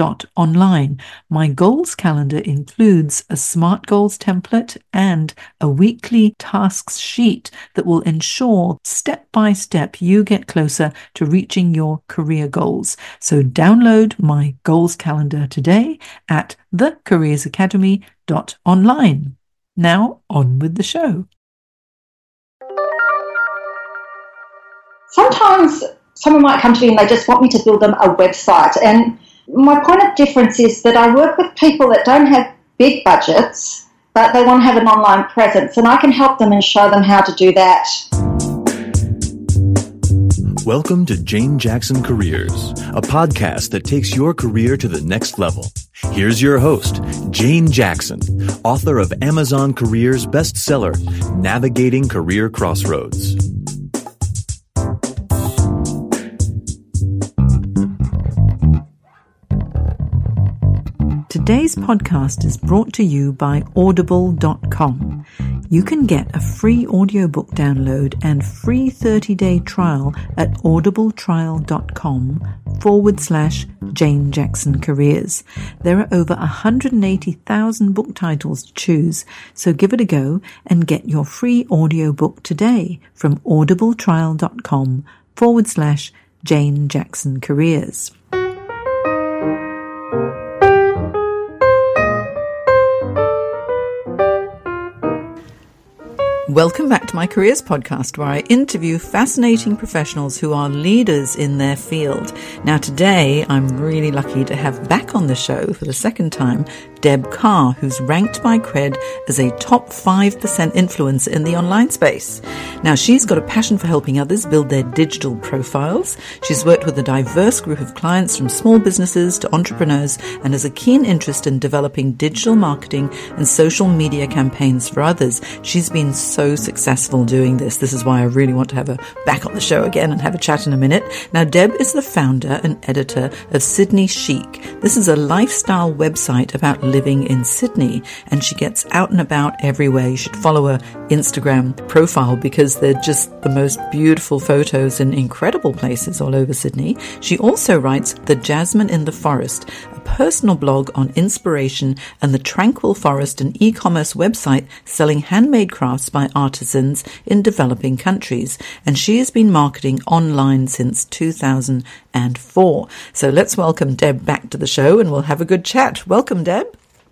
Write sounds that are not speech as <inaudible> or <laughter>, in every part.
online. My goals calendar includes a SMART goals template and a weekly tasks sheet that will ensure step by step you get closer to reaching your career goals. So download my goals calendar today at thecareersacademy.online. Now on with the show. Sometimes someone might come to me and they just want me to build them a website and my point of difference is that I work with people that don't have big budgets, but they want to have an online presence, and I can help them and show them how to do that. Welcome to Jane Jackson Careers, a podcast that takes your career to the next level. Here's your host, Jane Jackson, author of Amazon Careers bestseller, Navigating Career Crossroads. Today's podcast is brought to you by audible.com. You can get a free audiobook download and free 30 day trial at audibletrial.com forward slash Jane Jackson Careers. There are over 180,000 book titles to choose, so give it a go and get your free audiobook today from audibletrial.com forward slash Jane Jackson Careers. Welcome back to my Careers Podcast, where I interview fascinating professionals who are leaders in their field. Now, today I'm really lucky to have back on the show for the second time Deb Carr, who's ranked by Kred as a top 5% influencer in the online space. Now, she's got a passion for helping others build their digital profiles. She's worked with a diverse group of clients from small businesses to entrepreneurs and has a keen interest in developing digital marketing and social media campaigns for others. She's been so successful doing this. This is why I really want to have her back on the show again and have a chat in a minute. Now, Deb is the founder and editor of Sydney Chic. This is a lifestyle website about living in Sydney, and she gets out and about everywhere. You should follow her Instagram profile because they're just the most beautiful photos in incredible places all over Sydney. She also writes The Jasmine in the Forest, a personal blog on inspiration and the Tranquil Forest, an e-commerce website selling handmade crafts by artisans in developing countries, and she has been marketing online since 2004. So let's welcome Deb back to the show and we'll have a good chat. Welcome, Deb.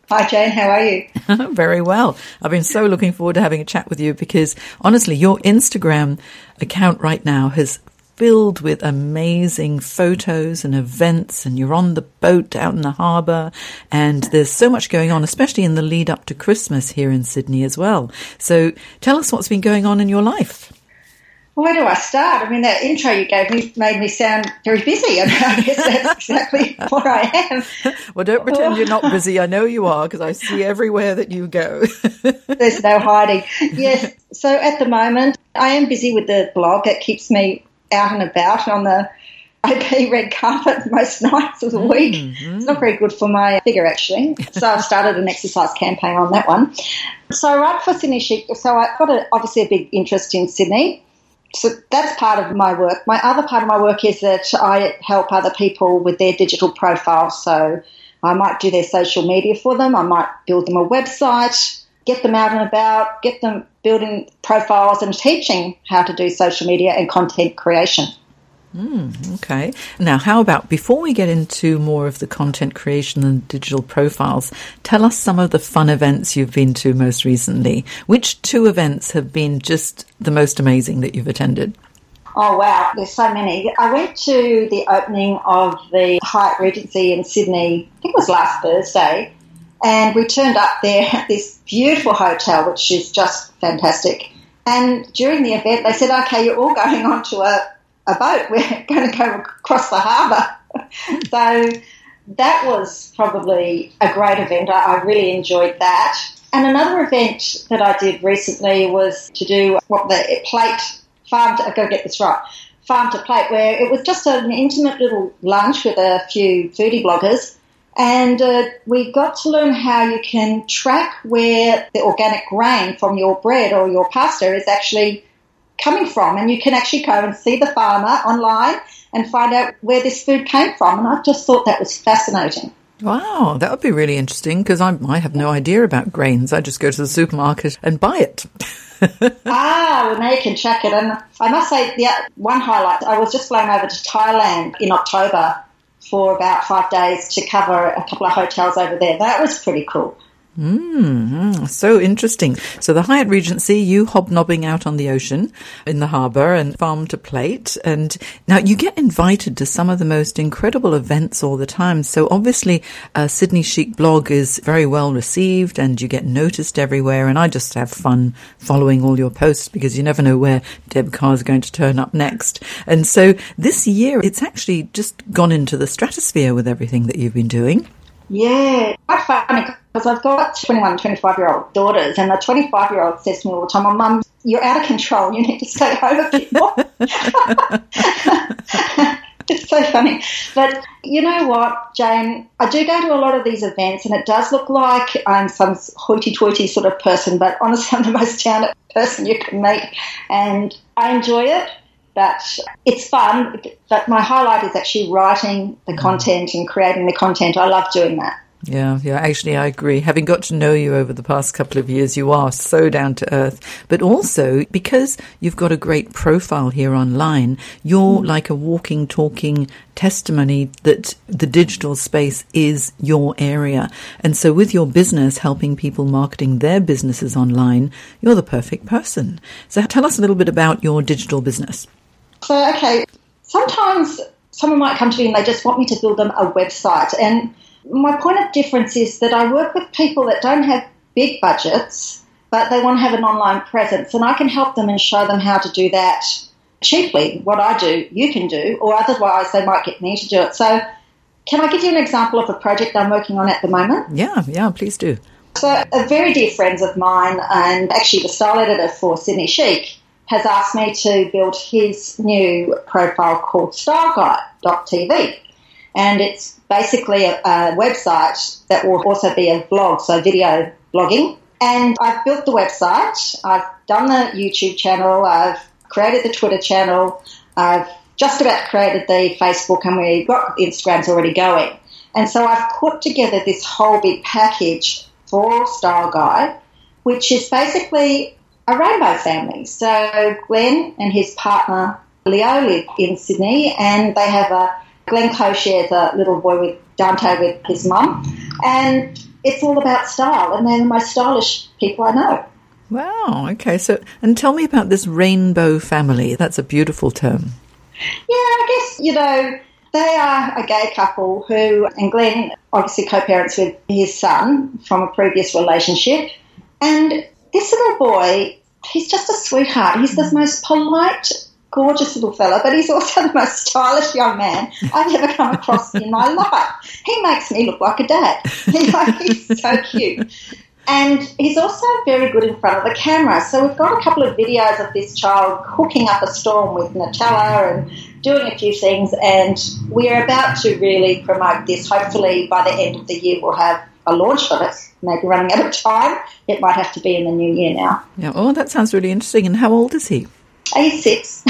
Hi, Jane. How are you? <laughs> Very well. I've been so looking forward to having a chat with you because honestly, your Instagram account right now has filled with amazing photos and events and you're on the boat out in the harbour and there's so much going on, especially in the lead up to Christmas here in Sydney as well. So tell us what's been going on in your life. Where do I start? I mean, that intro you gave me made me sound very busy. I, mean, I guess that's <laughs> exactly what I am. Well, don't pretend you're not busy. I know you are because I see everywhere that you go. <laughs> There's no hiding. Yes. So at the moment, I am busy with the blog. It keeps me out and about on the AP red carpet most <laughs> nights of the week. Mm-hmm. It's not very good for my figure, actually. So I've started an exercise campaign on that one. So I write for Sydney Chic. So I've got a, obviously a big interest in Sydney. So that's part of my work. My other part of my work is that I help other people with their digital profile. So I might do their social media for them. I might build them a website, get them out and about, get them building profiles and teaching how to do social media and content creation. Mm, okay. Now, how about before we get into more of the content creation and digital profiles, tell us some of the fun events you've been to most recently. Which two events have been just the most amazing that you've attended? Oh wow, there's so many. I went to the opening of the Hyatt Regency in Sydney, I think it was last Thursday, and we turned up there at this beautiful hotel, which is just fantastic. And during the event, they said, okay, you're all going onto a a boat. <laughs> We're going to go across the harbour. <laughs> so that was probably a great event. I, I really enjoyed that. And another event that I did recently was to do what the plate farm. To, I've got to get this right. Farm to Plate, where it was just an intimate little lunch with a few foodie bloggers. And uh, we got to learn how you can track where the organic grain from your bread or your pasta is actually coming from. And you can actually go and see the farmer online and find out where this food came from. And I just thought that was fascinating. Wow, that would be really interesting because I, I have no idea about grains. I just go to the supermarket and buy it. <laughs> ah, well, now you can check it. And I must say, the one highlight, I was just flown over to Thailand in October for about five days to cover a couple of hotels over there. That was pretty cool. Mm, so interesting. So the Hyatt Regency, you hobnobbing out on the ocean in the harbour and farm to plate. And now you get invited to some of the most incredible events all the time. So obviously, uh, Sydney Chic blog is very well received and you get noticed everywhere. And I just have fun following all your posts because you never know where Deb Carr is going to turn up next. And so this year, it's actually just gone into the stratosphere with everything that you've been doing. Yeah, quite funny because I've got 21, 25 year old daughters, and the 25 year old says to me all the time, oh, Mum, you're out of control. You need to stay home a bit more. <laughs> it's so funny. But you know what, Jane? I do go to a lot of these events, and it does look like I'm some hoity toity sort of person, but honestly, <laughs> I'm the most down person you can meet, and I enjoy it but it's fun. But my highlight is actually writing the mm. content and creating the content. I love doing that. Yeah, yeah, actually, I agree. Having got to know you over the past couple of years, you are so down to earth. But also, because you've got a great profile here online, you're mm. like a walking, talking testimony that the digital space is your area. And so, with your business helping people marketing their businesses online, you're the perfect person. So, tell us a little bit about your digital business. So, okay, sometimes someone might come to me and they just want me to build them a website. And my point of difference is that I work with people that don't have big budgets, but they want to have an online presence. And I can help them and show them how to do that cheaply. What I do, you can do, or otherwise they might get me to do it. So, can I give you an example of a project I'm working on at the moment? Yeah, yeah, please do. So, a very dear friend of mine, and actually the style editor for Sydney Chic, has asked me to build his new profile called styleguy.tv. And it's basically a, a, website that will also be a blog, so video blogging. And I've built the website, I've done the YouTube channel, I've created the Twitter channel, I've just about created the Facebook, and we've got Instagram's already going. And so I've put together this whole big package for Style Guy, which is basically a rainbow family. So Glenn and his partner Leo live in Sydney, and they have a Glenn co-shares a little boy with Dante with his mum, and it's all about style, and they're the most stylish people I know. Wow. Okay. So, and tell me about this rainbow family. That's a beautiful term. Yeah, I guess you know they are a gay couple who, and Glenn obviously co-parents with his son from a previous relationship, and this little boy, he's just a sweetheart. He's the most polite, gorgeous little fella, but he's also the most stylish young man I've ever come across in my <laughs> life. He makes me look like a dad. <laughs> You know, he's so cute. And he's also very good in front of the camera. So we've got a couple of videos of this child cooking up a storm with Nutella and doing a few things. And we're about to really promote this. Hopefully, by the end of the year, we'll have a launch of it maybe running out of time. It might have to be in the new year now. Yeah. Oh, that sounds really interesting. And how old is he? He's <laughs> six.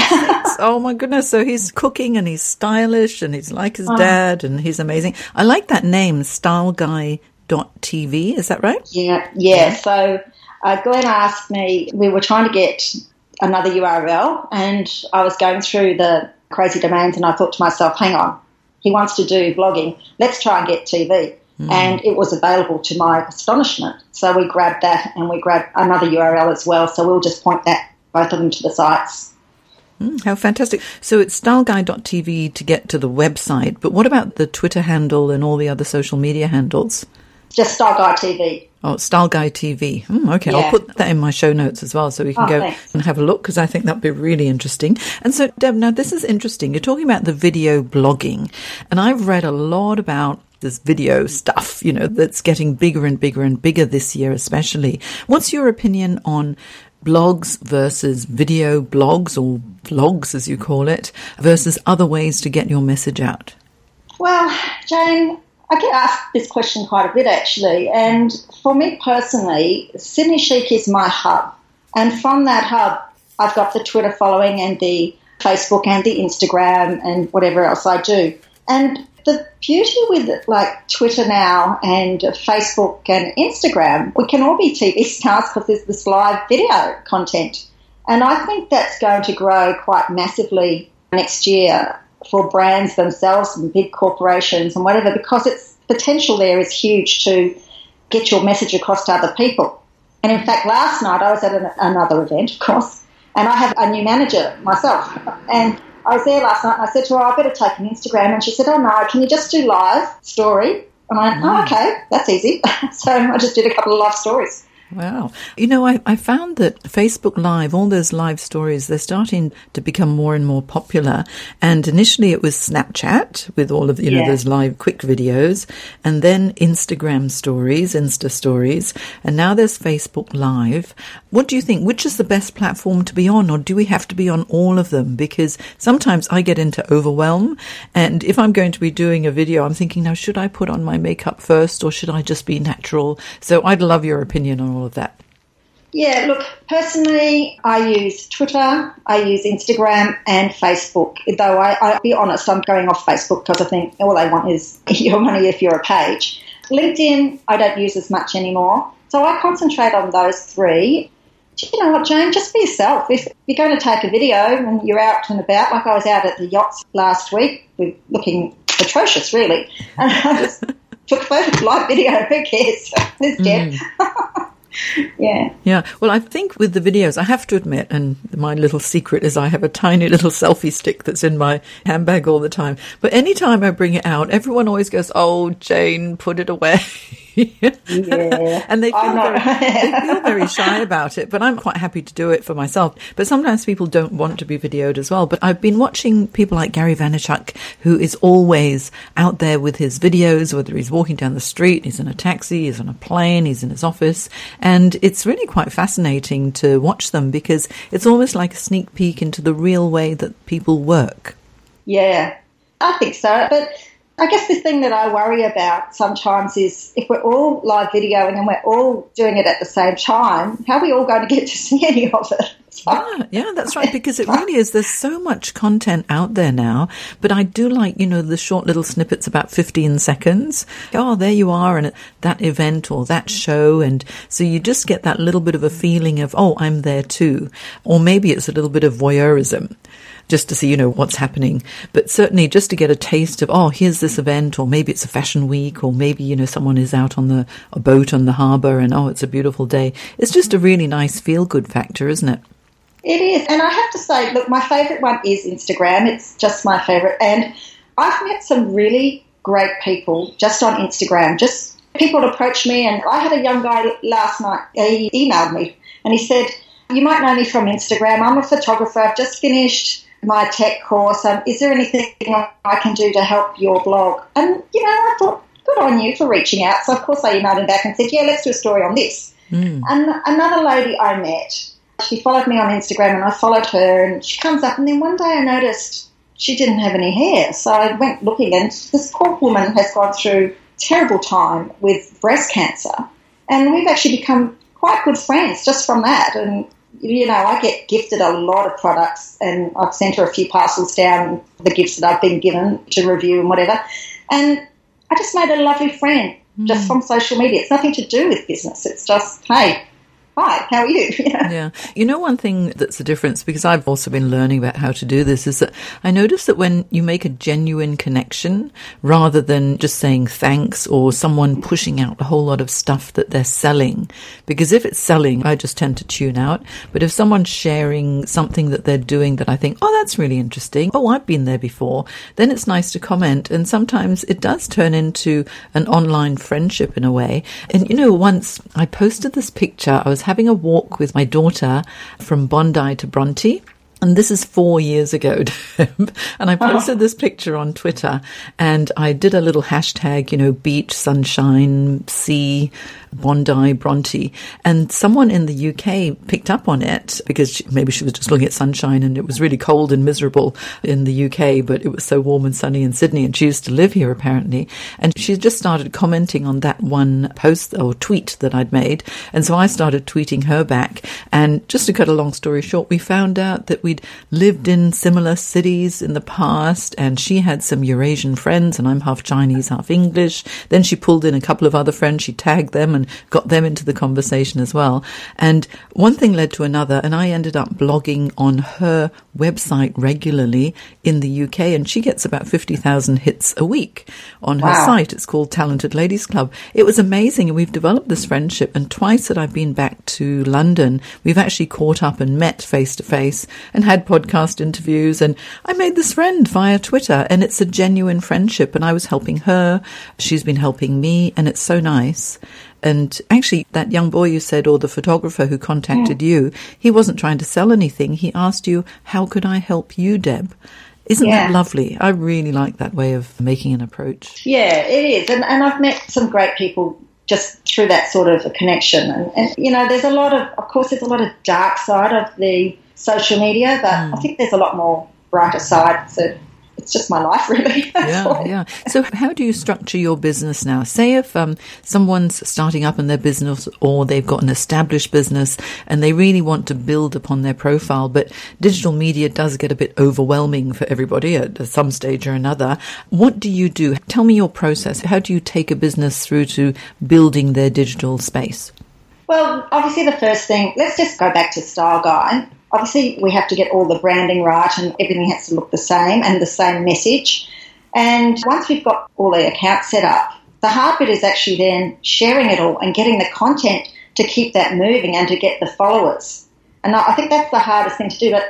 oh my goodness! So he's cooking and he's stylish and he's like his oh. dad and he's amazing. I like that name, Style Guy TV. Is that right? Yeah. Yeah. So uh, Glenn asked me. We were trying to get another URL, and I was going through the crazy domains, and I thought to myself, "Hang on, he wants to do blogging. Let's try and get TV." Mm. And it was available to my astonishment. So we grabbed that and we grabbed another URL as well. So we'll just point that both of them to the sites. Mm, how fantastic. So it's styleguy.tv to get to the website, but what about the Twitter handle and all the other social media handles? Just Style Guy TV. Oh, Style Guy TV. Mm, okay, yeah. I'll put that in my show notes as well so we can oh, go thanks. and have a look because I think that'd be really interesting. And so, Deb, now this is interesting. You're talking about the video blogging, and I've read a lot about this video stuff, you know, that's getting bigger and bigger and bigger this year, especially. What's your opinion on blogs versus video blogs or vlogs, as you call it, versus other ways to get your message out? Well, Jane, I get asked this question quite a bit actually, and for me personally, Sydney Chic is my hub. And from that hub, I've got the Twitter following and the Facebook and the Instagram and whatever else I do. And the beauty with like Twitter now and Facebook and Instagram, we can all be TV <laughs> stars because there's this live video content. And I think that's going to grow quite massively next year for brands themselves and big corporations and whatever because its potential there is huge to get your message across to other people. And in fact, last night I was at an, another event, of course, and I have a new manager myself. And I was there last night and I said to her, I better take an Instagram. And she said, Oh no, can you just do live story? And I went, Oh, mm. okay, that's easy. <laughs> so I just did a couple of live stories. Wow. You know, I, I found that Facebook Live, all those live stories, they're starting to become more and more popular. And initially it was Snapchat with all of, you yeah. know, those live quick videos and then Instagram stories, Insta stories. And now there's Facebook Live. What do you think? Which is the best platform to be on or do we have to be on all of them? Because sometimes I get into overwhelm. And if I'm going to be doing a video, I'm thinking, now, should I put on my makeup first or should I just be natural? So I'd love your opinion on all of that? Yeah, look, personally, I use Twitter, I use Instagram and Facebook. Though I, I'll be honest, I'm going off Facebook because I think all they want is <laughs> your money if you're a page. LinkedIn, I don't use as much anymore. So I concentrate on those three. Do you know what, Jane? Just be yourself. If you're going to take a video and you're out and about, like I was out at the yachts last week, looking atrocious, really, and I just took a photo, live video. Who cares? <laughs> Who's dead? Mm. <laughs> <laughs> yeah. Yeah. Well, I think with the videos, I have to admit, and my little secret is I have a tiny little <laughs> selfie stick that's in my handbag all the time. But anytime I bring it out, everyone always goes, Oh, Jane, put it away. <laughs> yeah. and they feel, very, they feel very <laughs> shy about it, but I'm quite happy to do it for myself. But sometimes people don't want to be videoed as well. But I've been watching people like Gary Vaynerchuk, who is always out there with his videos, whether he's walking down the street, he's in a taxi, he's on a plane, he's in his office. And it's really quite fascinating to watch them because it's almost like a sneak peek into the real way that people work. Yeah, I think so. But I guess the thing that I worry about sometimes is if we're all live videoing and we're all doing it at the same time, how are we all going to get to see any of it? Yeah, yeah, that's right. Because it really is. There's so much content out there now. But I do like, you know, the short little snippets about 15 seconds. Oh, there you are, and that event or that mm. show, and so you just get that little bit of a feeling of, oh, I'm there too, or maybe it's a little bit of voyeurism just to see, you know, what's happening. But certainly just to get a taste of, oh, here's this mm. event, or maybe it's a fashion week, or maybe, you know, someone is out on the a boat on the harbour and, oh, it's a beautiful day. It's just a really nice feel good factor, isn't it? It is. And I have to say, look, my favourite one is Instagram. It's just my favourite. And I've met some really great people just on Instagram, just people approach me. And I had a young guy last night, he emailed me and he said, You might know me from Instagram. I'm a photographer. I've just finished my tech course. Um, is there anything I can do to help your blog? And, you know, I thought, good on you for reaching out. So, of course, I emailed him back and said, yeah, let's do a story on this. Mm. And another lady I met, she followed me on Instagram and I followed her and she comes up and then one day I noticed she didn't have any hair. So I went looking and this poor woman has gone through terrible time with breast cancer. And we've actually become quite good friends just from that. And you know, I get gifted a lot of products and I've sent her a few parcels down, the gifts that I've been given to review and whatever. And I just made a lovely friend mm. just from social media. It's nothing to do with business. It's just, hey, hi, how are you? <laughs> yeah. yeah. You know, one thing that's the difference, because I've also been learning about how to do this, is that I notice that when you make a genuine connection, rather than just saying thanks or someone pushing out a whole lot of stuff that they're selling, because if it's selling, I just tend to tune out. But if someone's sharing something that they're doing that I think, oh, that's really interesting. Oh, I've been there before. Then it's nice to comment. And sometimes it does turn into an online friendship in a way. And you know, once I posted this picture, I was having a walk with my daughter from Bondi to Bronte. And this is four years ago, <laughs> and I posted this picture on Twitter and I did a little hashtag, you know, beach, sunshine, sea, Bondi, Bronte. And someone in the UK picked up on it because she, maybe she was just looking at sunshine and it was really cold and miserable in the UK, but it was so warm and sunny in Sydney and she used to live here apparently. And she just started commenting on that one post or tweet that I'd made. And so I started tweeting her back. And just to cut a long story short, we found out that we'd lived in similar cities in the past and she had some Eurasian friends and I'm half Chinese, half English. Then she pulled in a couple of other friends. She tagged them and got them into the conversation as well. And one thing led to another and I ended up blogging on her website regularly in the UK and she gets about 50,000 hits a week on her site. It's called Talented Ladies Club. It was amazing and we've developed this friendship and twice that I've been back to London, we've actually caught up and met face to face and had podcast interviews and I made this friend via Twitter and it's a genuine friendship and I was helping her. She's been helping me and it's so nice. And actually, that young boy you said, or the photographer who contacted you, he wasn't trying to sell anything. He asked you, How could I help you, Deb? Isn't that lovely? I really like that way of making an approach. Yeah, it is. And, and I've met some great people just through that sort of a connection. And, and, you know, there's a lot of, of course, there's a lot of dark side of the social media, but hmm. I think there's a lot more brighter side. So it's just my life, <laughs> really. Yeah, all. yeah. So, how do you structure your business now? Say if um, someone's starting up in their business or they've got an established business and they really want to build upon their profile, but digital media does get a bit overwhelming for everybody at some stage or another. What do you do? Tell me your process. How do you take a business through to building their digital space? Well, obviously, the first thing, let's just go back to Style Guy. Obviously, we have to get all the branding right and everything has to look the same and the same message. And once we've got all the accounts set up, the hard bit is actually then sharing it all and getting the content to keep that moving and to get the followers. And I think that's the hardest thing to do. But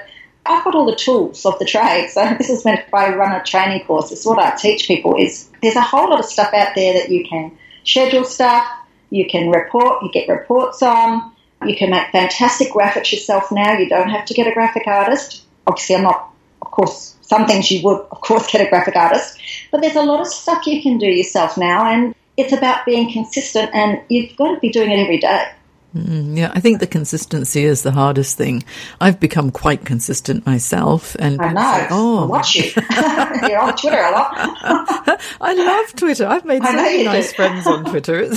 I've got all the tools of the trade. So this is when I run a training course. It's what I teach people is there's a whole lot of stuff out there that you can schedule stuff, you can report, you get reports on, you can make fantastic graphics yourself now. You don't have to get a graphic artist. Obviously, I'm not, of course, some things you would, of course, <laughs> get a graphic artist, but there's a lot of stuff you can do yourself now, and it's about being consistent, and you've got to be doing it every day. Mm, yeah, I think the consistency is the hardest thing. I've become quite consistent myself, and I know. say, "Oh, I watch you. <laughs> <laughs> You're on Twitter a lot. I love Twitter. I've made so many nice do. friends on Twitter.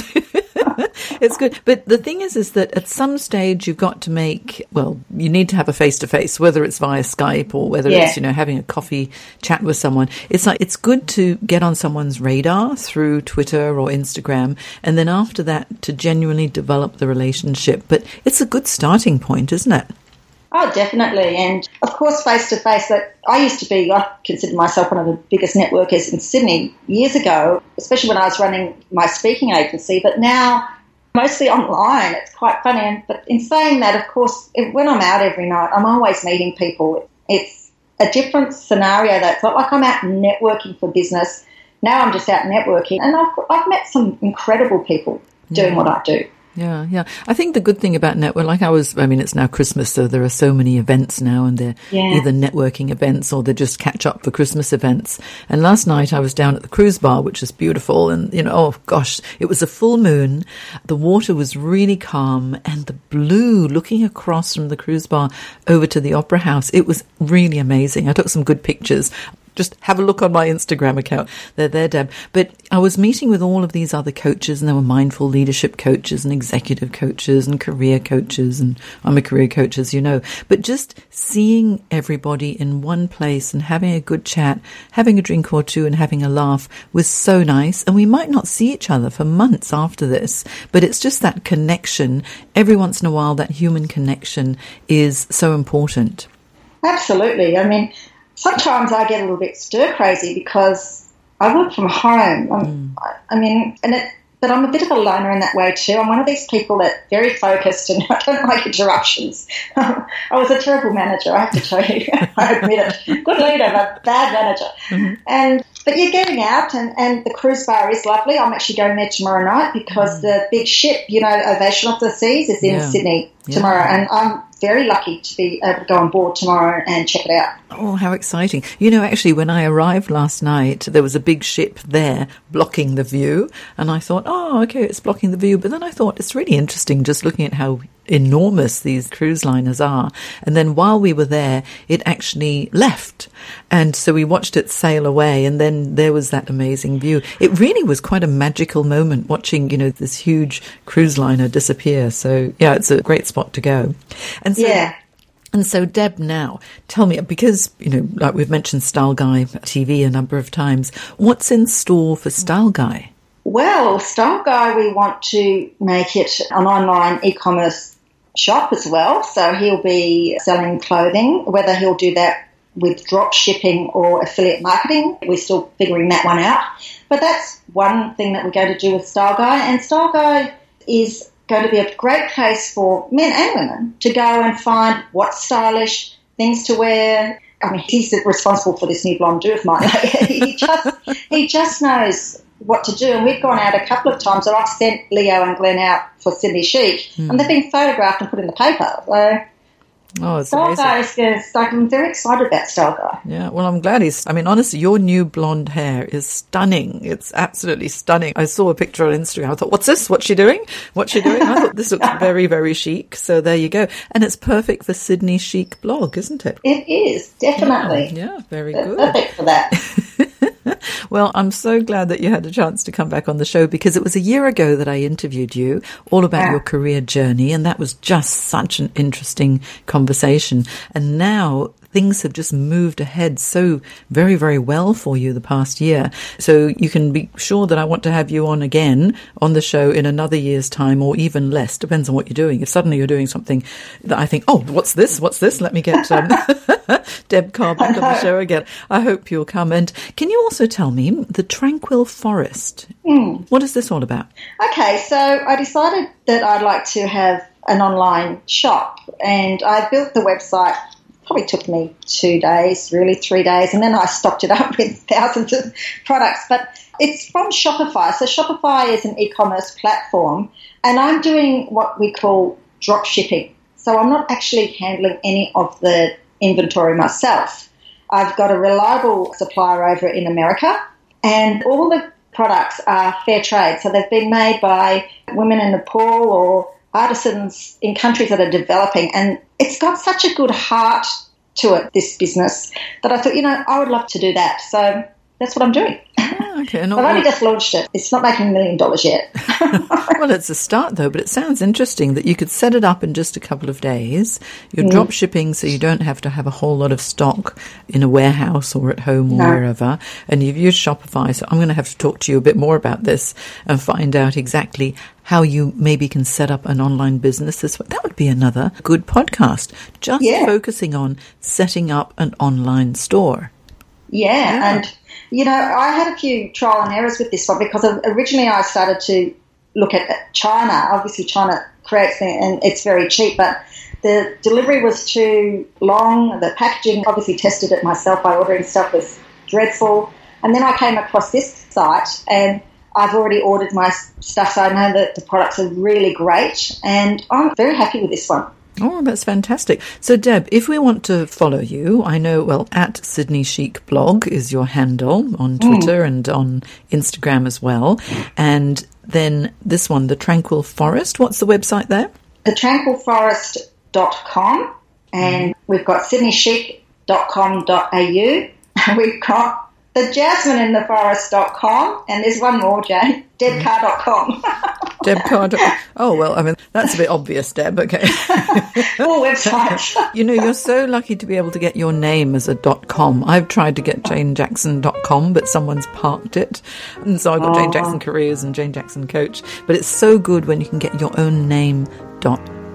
<laughs> It's, good. But the thing is, is that at some stage you've got to make, well, you need to have a face to face, whether it's via Skype or whether Yeah. it's, you know, having a coffee chat with someone. It's like, it's good to get on someone's radar through Twitter or Instagram. And then after that to genuinely develop the relationship. But it's a good starting point, isn't it? Oh, definitely. And of course, face to face, that I used to be, I consider myself one of the biggest networkers in Sydney years ago, especially when I was running my speaking agency. But now, mostly online, it's quite funny. And, but in saying that, of course, if, when I'm out every night, I'm always meeting people. It's a different scenario. That's not like I'm out networking for business. Now I'm just out networking. And I've, I've met some incredible people doing what I do. Yeah, yeah. I think the good thing about network, like I was, I mean, it's now Christmas, so there are so many events now, and they're Yeah. either networking events or they're just catch up for Christmas events. And last night I was down at the cruise bar, which is beautiful, and you know, oh gosh, it was a full moon. The water was really calm, and the blue looking across from the cruise bar over to the opera house. It was really amazing. I took some good pictures just have a look on my Instagram account. They're there, Deb. But I was meeting with all of these other coaches, and there were mindful leadership coaches and executive coaches and career coaches, and I'm a career coach, as you know. But just seeing everybody in one place and having a good chat, having a drink or two, and having a laugh was so nice. And we might not see each other for months after this, but it's just that connection. Every once in a while, that human connection is so important. Absolutely. I mean, sometimes I get a little bit stir crazy because I work from home. I'm, mm. I, mean, and it, but I'm a bit of a loner in that way too. I'm one of these people that very focused and <laughs> I don't like interruptions. <laughs> I was a terrible manager, I have to tell you. <laughs> I admit it. Good leader, but bad manager. Mm-hmm. And but you're getting out, and, and the cruise bar is lovely. I'm actually going there tomorrow night because mm. the big ship, you know, Ovation of the Seas, is in Yeah. Sydney Yeah. tomorrow, and I'm very lucky to be able to go on board tomorrow and check it out. Oh, how exciting. You know, actually, when I arrived last night, there was a big ship there blocking the view. And I thought, oh, okay, it's blocking the view. But then I thought it's really interesting just looking at how enormous these cruise liners are. And then while we were there, it actually left. And so we watched it sail away and then there was that amazing view. It really was quite a magical moment watching, you know, this huge cruise liner disappear. So yeah, it's a great spot to go. So Yeah. and so, Deb, now tell me, because, you know, like we've mentioned Style Guy TV a number of times, what's in store for Style Guy? Well, Style Guy, we want to make it an online e-commerce shop as well. So he'll be selling clothing, whether he'll do that with drop shipping or affiliate marketing. We're still figuring that one out. But that's one thing that we're going to do with Style Guy. And Style Guy is going to be a great place for men and women to go and find what's stylish, things to wear. I mean, he's responsible for this new blonde do of mine. <laughs> he just he just knows what to do. And we've gone out a couple of times, and I've sent Leo and Glenn out for Sydney Chic, and hmm. they've been photographed and put in the paper. So Oh, it's Style amazing. Guy is good. Like, I'm very excited about Style Guy. Yeah, well, I'm glad he's. I mean, honestly, your new blonde hair is stunning. It's absolutely stunning. I saw a picture on Instagram. I thought, what's this? What's she doing? What's she doing? I thought this looks <laughs> very, very chic. So there you go. And it's perfect for Sydney Chic blog, isn't it? It is definitely Yeah, very It's good. perfect for that. <laughs> Well, I'm so glad that you had a chance to come back on the show because it was a year ago that I interviewed you all about Yeah. your career journey. And that was just such an interesting conversation. And now things have just moved ahead so very, very well for you the past year. So you can be sure that I want to have you on again on the show in another year's time or even less. Depends on what you're doing. If suddenly you're doing something that I think, oh, what's this? What's this? Let me get um, <laughs> Deb Carr back on the show again. I hope you'll come. And can you also tell me the Tranquil Forest? What is this all about? Okay, so I decided that I'd like to have an online shop, and I built the website. Probably took me two days, really three days, and then I stocked it up <laughs> with thousands of products. But it's from Shopify. So Shopify is an e-commerce platform, and I'm doing what we call drop shipping. So I'm not actually handling any of the inventory myself. I've got a reliable supplier over in America, and all the products are fair trade. So they've been made by women in Nepal or artisans in countries that are developing. And it's got such a good heart to it, this business, that I thought, you know, I would love to do that. So that's what I'm doing. <laughs> Okay, I've only just launched it. It's not making a million dollars yet. <laughs> <laughs> well, it's a start though, but it sounds interesting that you could set it up in just a couple of days. You're mm. drop shipping, so you don't have to have a whole lot of stock in a warehouse or at home or No. wherever. And you've used Shopify, so I'm going to have to talk to you a bit more about this and find out exactly how you maybe can set up an online business this way. That would be another good podcast, just Yeah. focusing on setting up an online store. Yeah, Yeah. and you know, I had a few trial and errors with this one because originally I started to look at China. Obviously, China creates and it's very cheap, but the delivery was too long. The packaging, obviously, tested it myself by ordering stuff was dreadful. And then I came across this site and I've already ordered my stuff, so I know that the products are really great, and I'm very happy with this one. Oh, that's fantastic. So, Deb, if we want to follow you, I know, well, at Sydney Chic Blog is your handle on hmm. Twitter and on Instagram as well. And then this one, The Tranquil Forest, what's the website there? the tranquilforest.com and we've got sydneychic.com.au <laughs> and we've got the jasmine in the forest.com and there's one more jane debcarr.com <laughs> Deb Carter. Oh, well, I mean, that's a bit obvious, Deb. Okay. <laughs> all websites <laughs> You know, you're so lucky to be able to get your name as a dot .com. I've tried to get janejackson.com, but someone's parked it. And so I've got Jane ah. Jackson Careers and Jane Jackson Coach. But it's so good when you can get your own name com.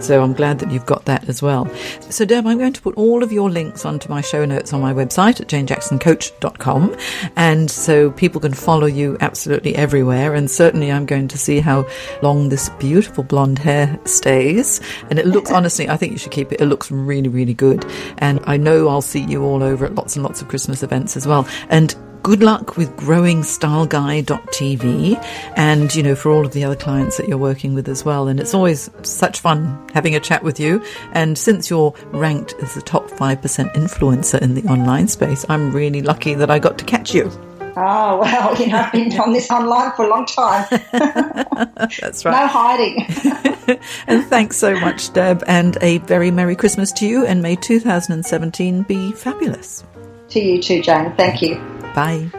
So I'm glad that you've got that as well. So Deb, I'm going to put all of your links onto my show notes on my website at janejacksoncoach.com. And so people can follow you absolutely everywhere. And certainly I'm going to see how long this beautiful blonde hair stays. And it looks, <laughs> honestly, I think you should keep it. It looks really, really good. And I know I'll see you all over at lots and lots of Christmas events as well. And good luck with growing styleguy.tv and, you know, for all of the other clients that you're working with as well. And it's always such fun having a chat with you. And since you're ranked as the top 5% influencer in the online space, I'm really lucky that I got to catch you. Oh, well, you know, I've been on this online for a long time. <laughs> That's right. No hiding. <laughs> and thanks so much, Deb, and a very Merry Christmas to you, and may 2017 be fabulous. To you too, Jane. Thank you. Bye.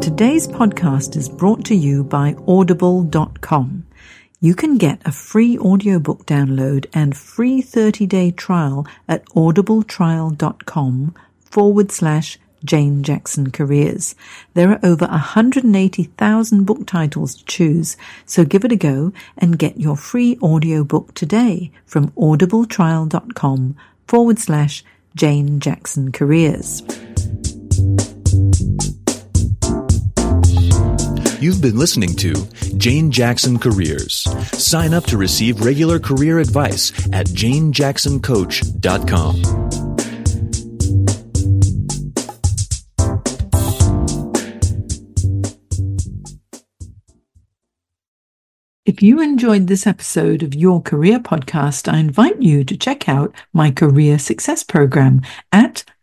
Today's podcast is brought to you by Audible.com. You can get a free audiobook download and free 30 day trial at audibletrial.com forward slash Jane Jackson Careers. There are over 180,000 book titles to choose, so give it a go and get your free audiobook today from audibletrial.com forward slash Jane Jackson Careers. You've been listening to Jane Jackson Careers. Sign up to receive regular career advice at janejacksoncoach.com. If you enjoyed this episode of Your Career Podcast, I invite you to check out my Career Success Program at